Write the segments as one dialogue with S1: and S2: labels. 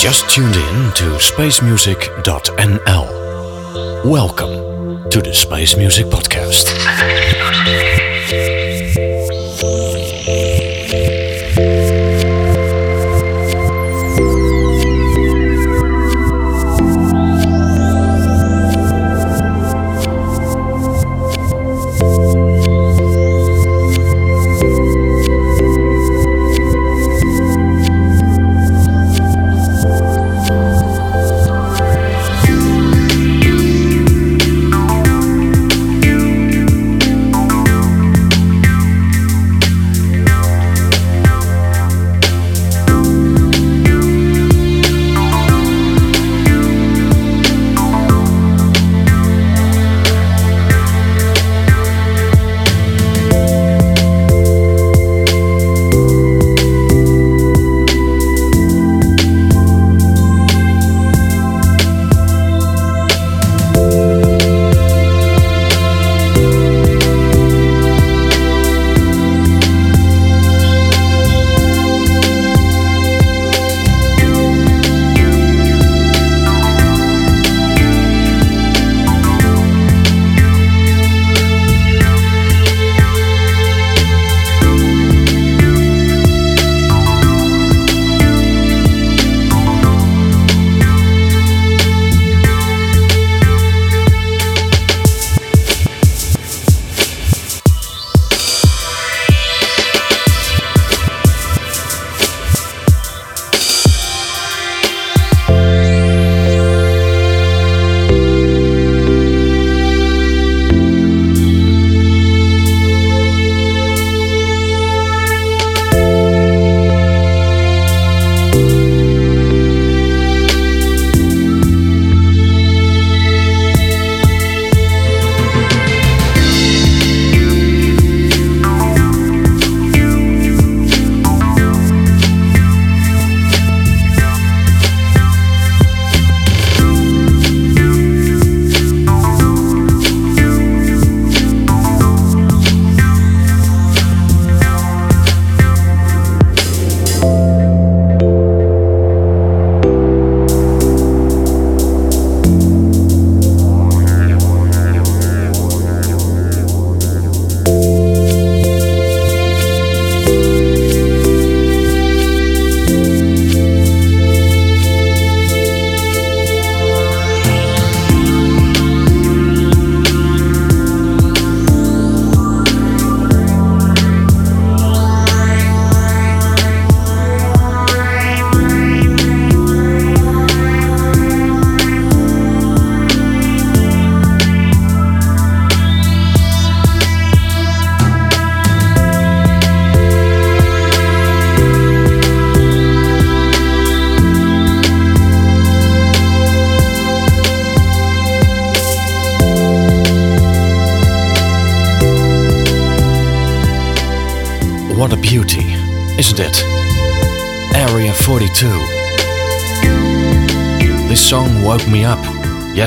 S1: just tuned in to spacemusic.nl. Welcome to the Space Music Podcast.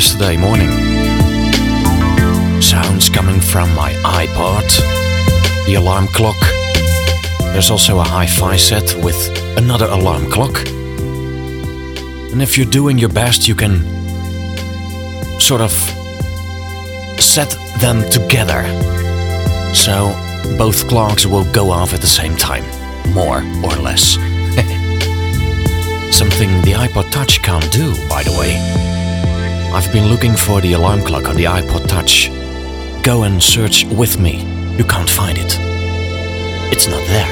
S1: Yesterday morning. Sounds coming from my iPod, the alarm clock. There's also a hi fi set with another alarm clock. And if you're doing your best, you can sort of set them together. So both clocks will go off at the same time, more or less. Something the iPod Touch can't do, by the way. I've been looking for the alarm clock on the iPod Touch. Go and search with me. You can't find it. It's not there.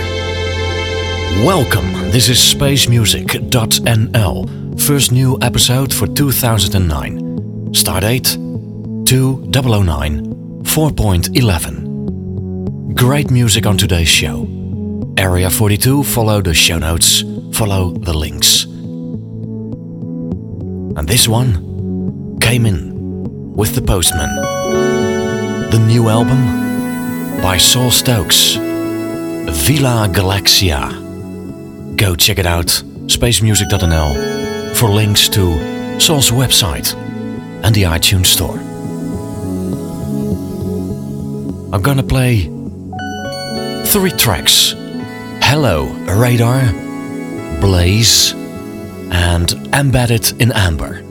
S1: Welcome, this is spacemusic.nl. First new episode for 2009. Start Stardate 2009 4.11. Great music on today's show. Area 42, follow the show notes, follow the links. And this one came in with The Postman. The new album by Saul Stokes, Villa Galaxia. Go check it out, spacemusic.nl, for links to Saul's website and the iTunes Store. I'm gonna play three tracks Hello, Radar, Blaze, and Embedded in Amber.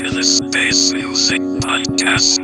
S1: to the Space Music Podcast.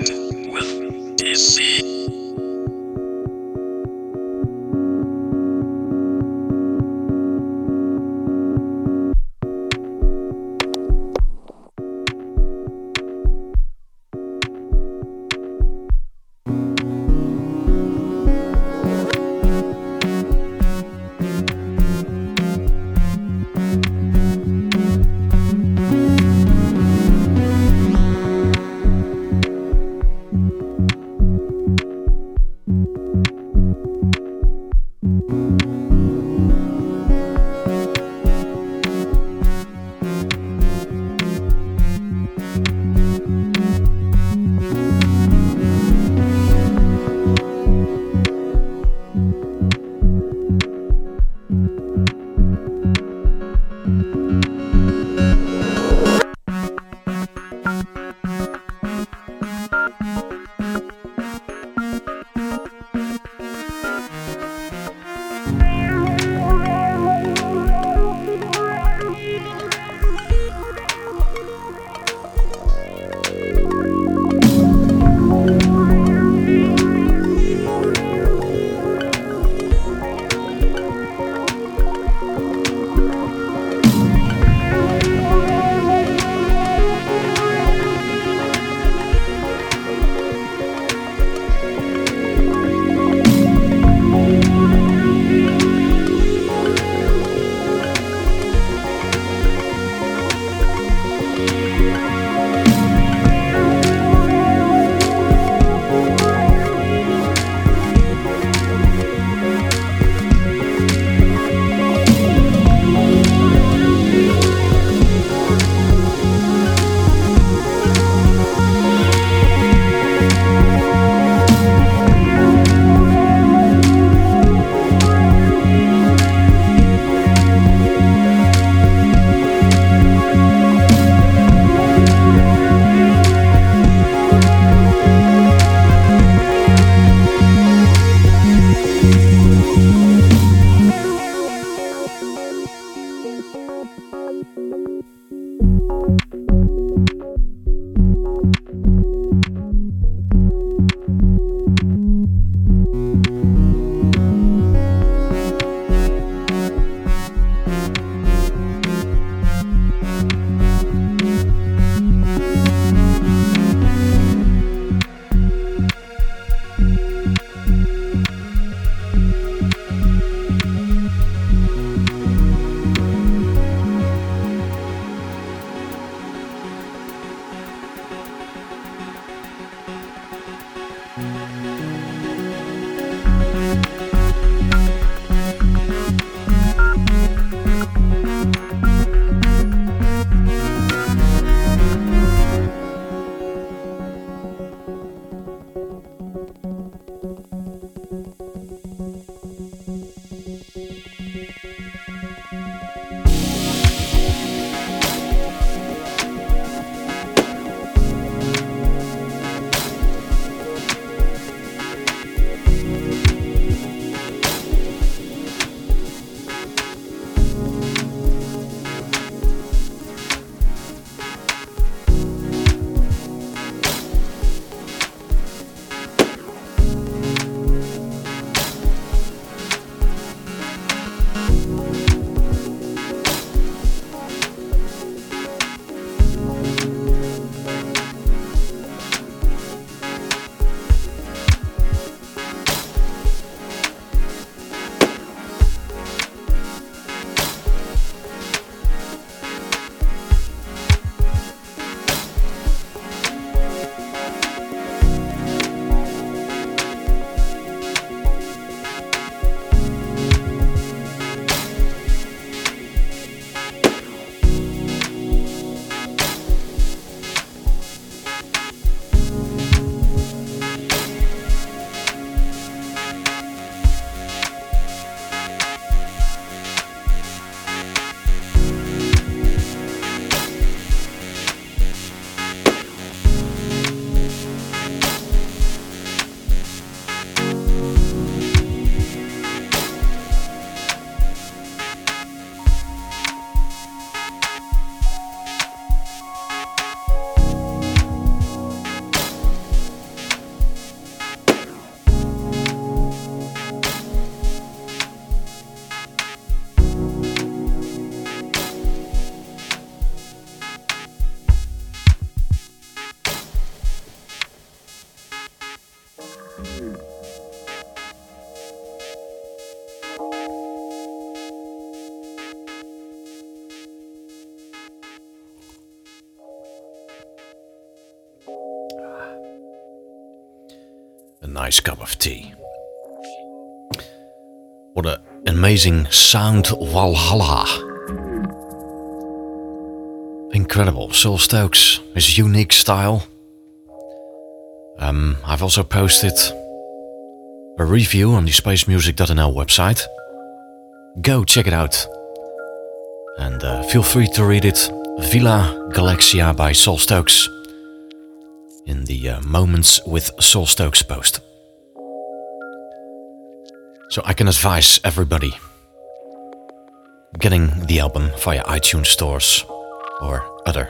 S1: Nice cup of tea. What an amazing sound, Valhalla. Incredible. Saul Stokes, his unique style. Um, I've also posted a review on the spacemusic.nl website. Go check it out. And uh, feel free to read it. Villa Galaxia by Saul Stokes in the uh, Moments with Saul Stokes post. So I can advise everybody getting the album via iTunes stores or other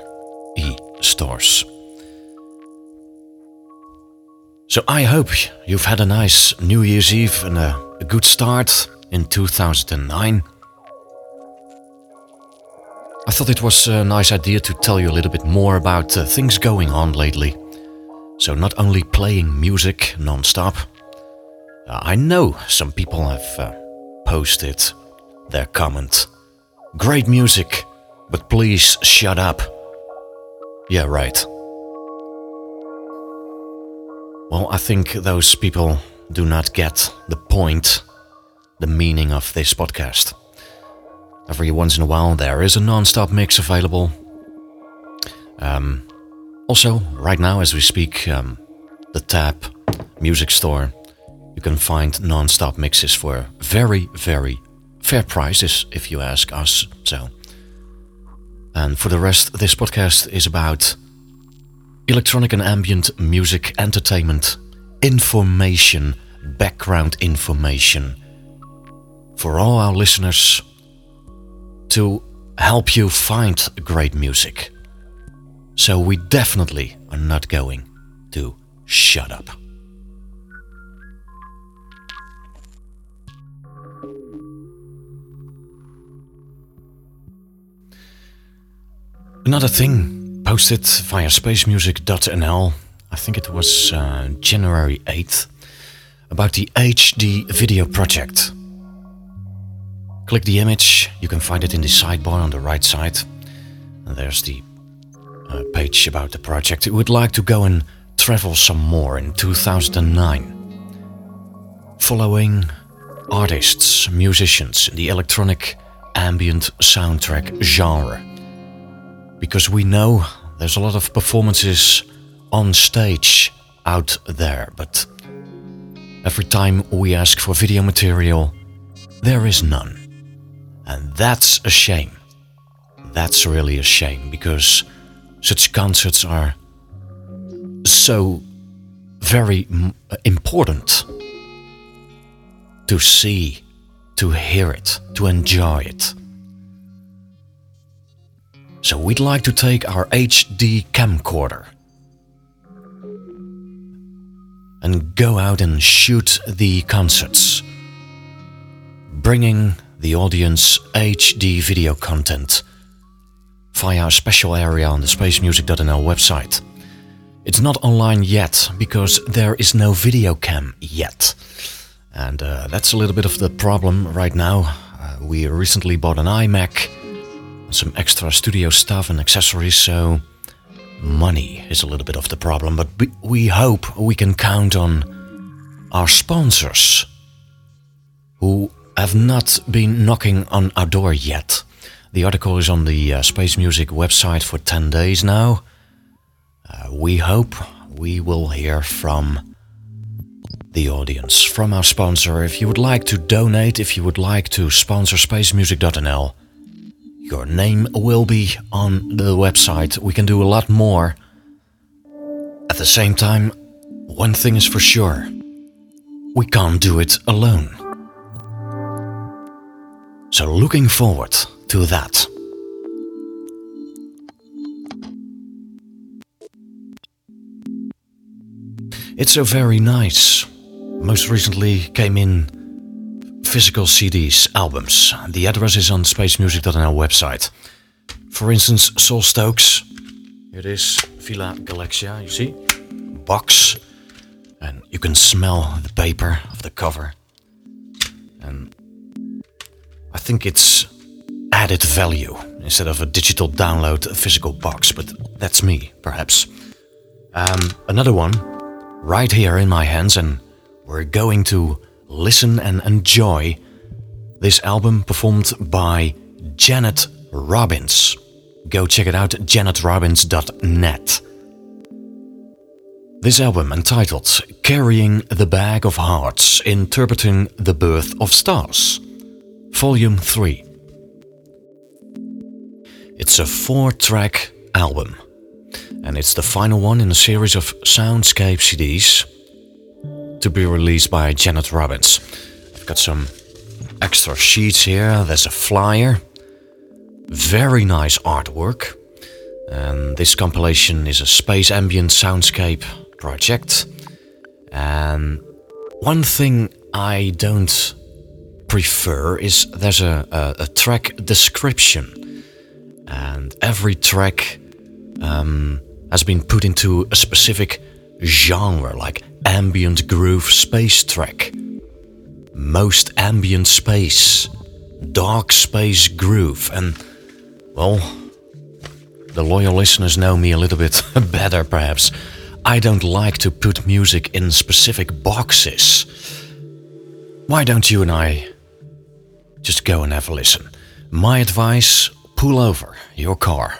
S1: e stores. So I hope you've had a nice New Year's Eve and a, a good start in 2009. I thought it was a nice idea to tell you a little bit more about uh, things going on lately. So, not only playing music non stop, I know some people have uh, posted their comment Great music, but please shut up. Yeah, right. Well, I think those people do not get the point, the meaning of this podcast. Every once in a while, there is a non stop mix available. Um, also, right now, as we speak, um, the Tap Music Store, you can find non stop mixes for very, very fair prices, if you ask us so. And for the rest, this podcast is about electronic and ambient music, entertainment, information, background information for all our listeners to help you find great music. So we definitely are not going to shut up. Another thing posted via spacemusic.nl, I think it was uh, January 8th, about the HD video project. Click the image, you can find it in the sidebar on the right side. And there's the uh, page about the project. We would like to go and travel some more in 2009. Following artists, musicians in the electronic ambient soundtrack genre because we know there's a lot of performances on stage out there, but every time we ask for video material, there is none. And that's a shame. That's really a shame because such concerts are so very important to see, to hear it, to enjoy it. So we'd like to take our HD camcorder and go out and shoot the concerts, bringing the audience HD video content via a special area on the spacemusic.nl website. It's not online yet because there is no video cam yet. And uh, that's a little bit of the problem right now. Uh, we recently bought an iMac some extra studio stuff and accessories, so money is a little bit of the problem. But we hope we can count on our sponsors who have not been knocking on our door yet. The article is on the uh, Space Music website for 10 days now. Uh, we hope we will hear from the audience, from our sponsor. If you would like to donate, if you would like to sponsor spacemusic.nl, your name will be on the website. We can do a lot more. At the same time, one thing is for sure we can't do it alone. So, looking forward to that. It's so very nice. Most recently came in physical CDs, albums. The address is on spacemusic.nl website. For instance, Saul Stokes. It is, Villa Galaxia, you see? Box. and you can smell the paper of the cover. And I think it's added value instead of a digital download, a physical box, but that's me, perhaps. Um, another one right here in my hands, and we're going to listen and enjoy this album performed by Janet Robbins. Go check it out, janetrobbins.net. This album, entitled Carrying the Bag of Hearts Interpreting the Birth of Stars, Volume 3. It's a four track album, and it's the final one in a series of soundscape CDs to be released by Janet Robbins. I've got some extra sheets here, there's a flyer, very nice artwork. And this compilation is a space ambient soundscape project. And one thing I don't prefer is there's a, a, a track description, and every track um, has been put into a specific genre, like ambient groove space track, most ambient space, dark space groove, and well, the loyal listeners know me a little bit better, perhaps. I don't like to put music in specific boxes. Why don't you and I just go and have a listen? My advice pull over your car,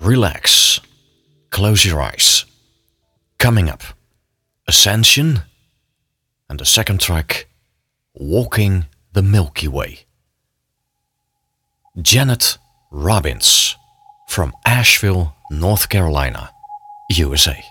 S1: relax, close your eyes. Coming up, Ascension, and the second track, Walking the Milky Way. Janet Robbins from Asheville, North Carolina. USA.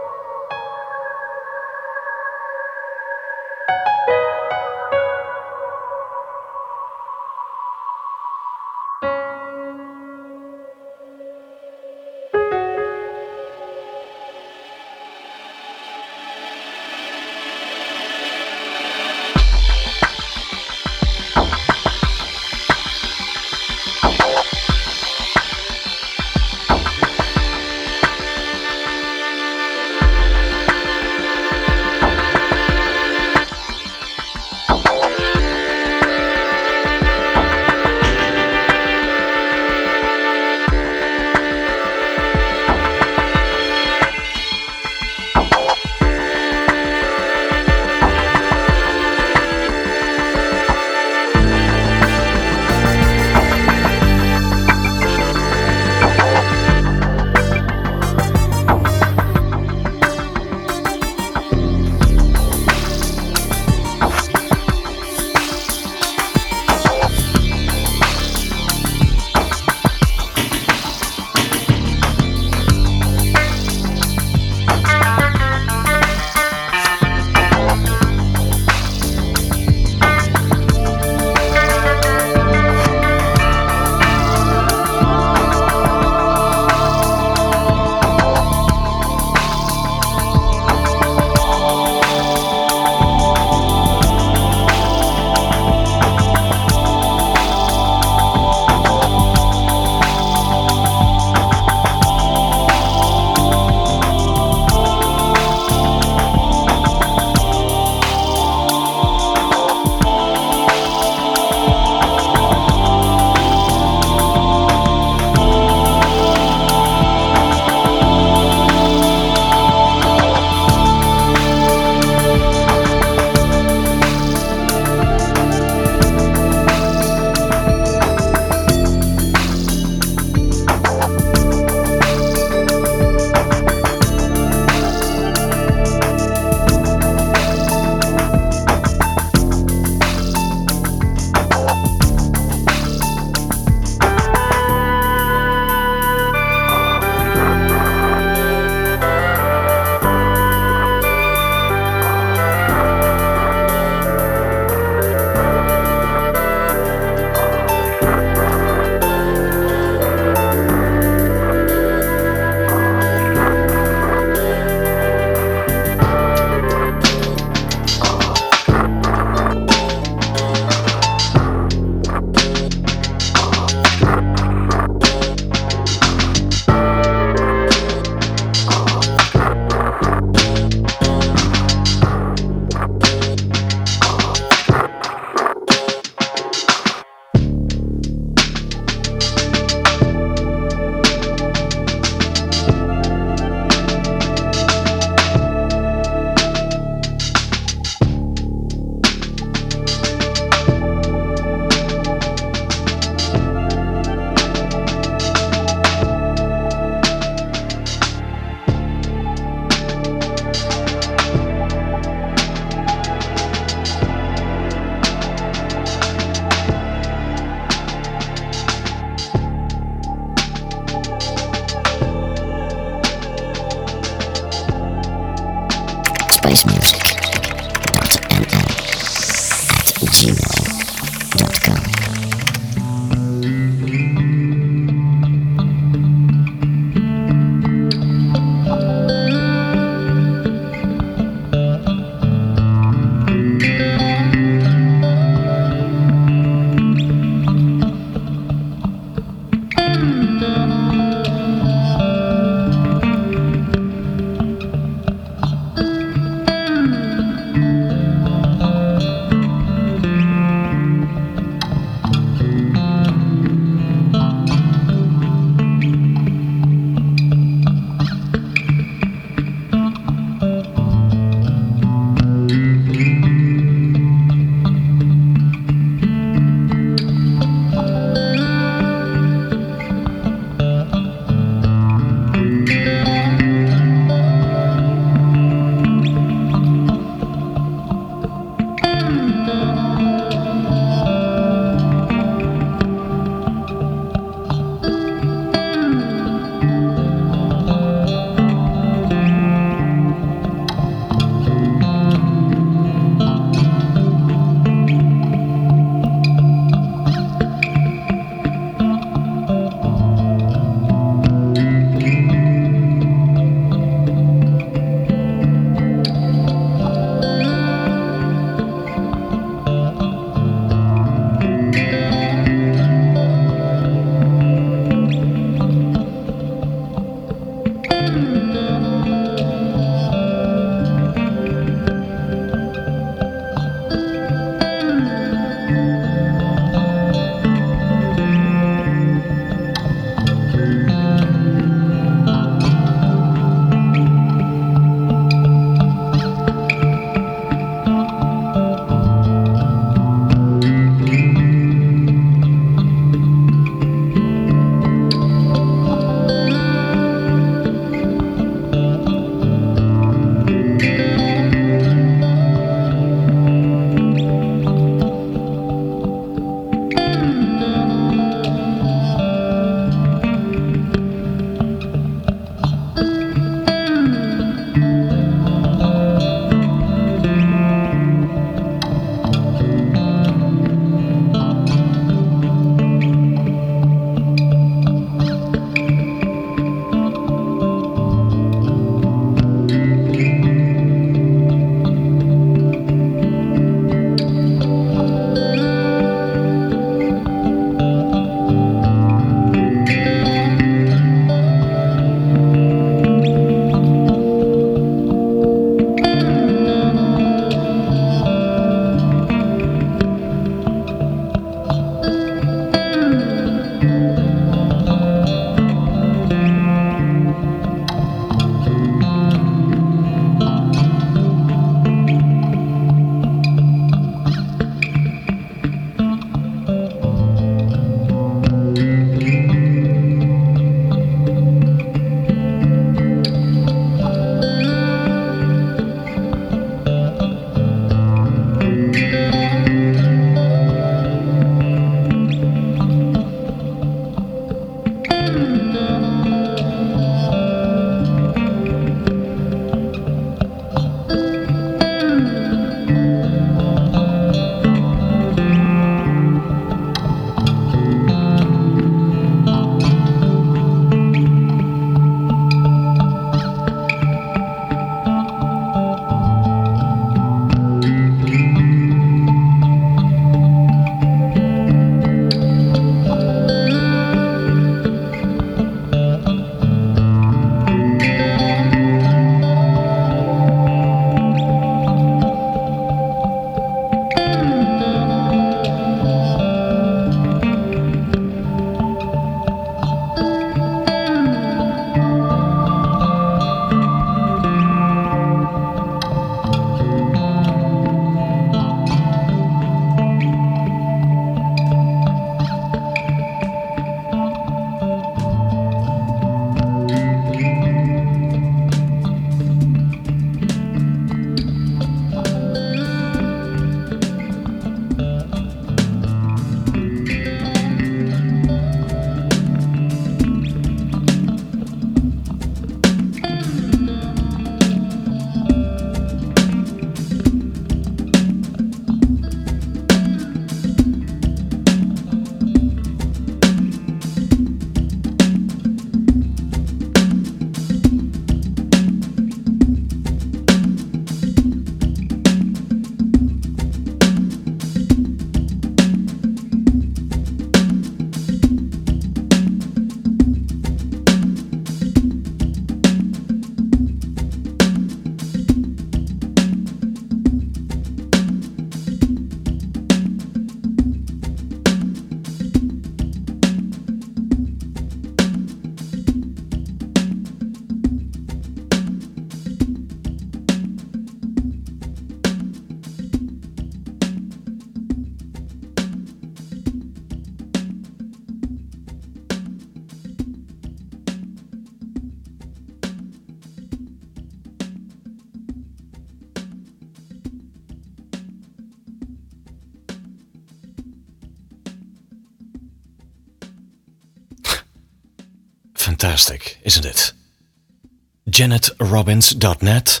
S1: janetrobbins.net,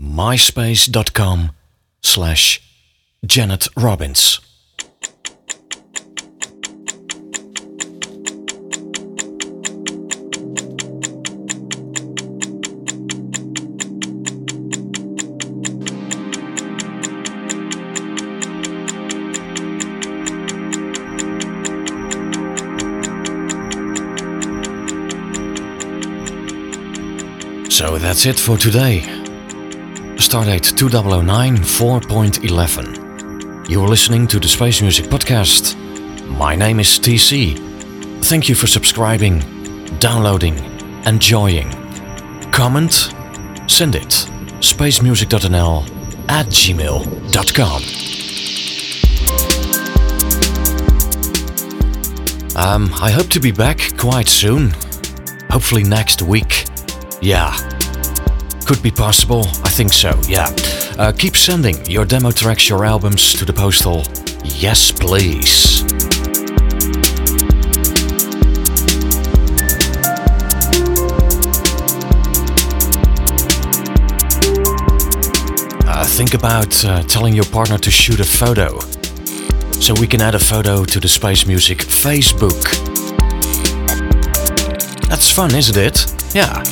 S1: myspace.com slash janetrobbins. That's it for today. Stardate 2009 4.11. You are listening to the Space Music Podcast. My name is TC. Thank you for subscribing, downloading, enjoying. Comment? Send it. spacemusic.nl at gmail.com. Um, I hope to be back quite soon. Hopefully next week. Yeah. Could be possible. I think so, yeah. Uh, keep sending your demo tracks, your albums to the postal. Yes, please. Uh, think about uh, telling your partner to shoot a photo. So we can add a photo to the Space Music Facebook. That's fun, isn't it? Yeah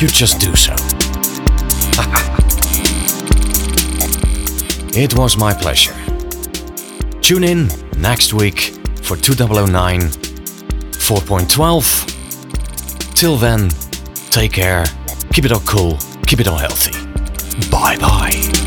S1: you just do so. It was my pleasure. Tune in next week for 2009 4.12. Till then, take care, keep it all cool, keep it all healthy. Bye bye.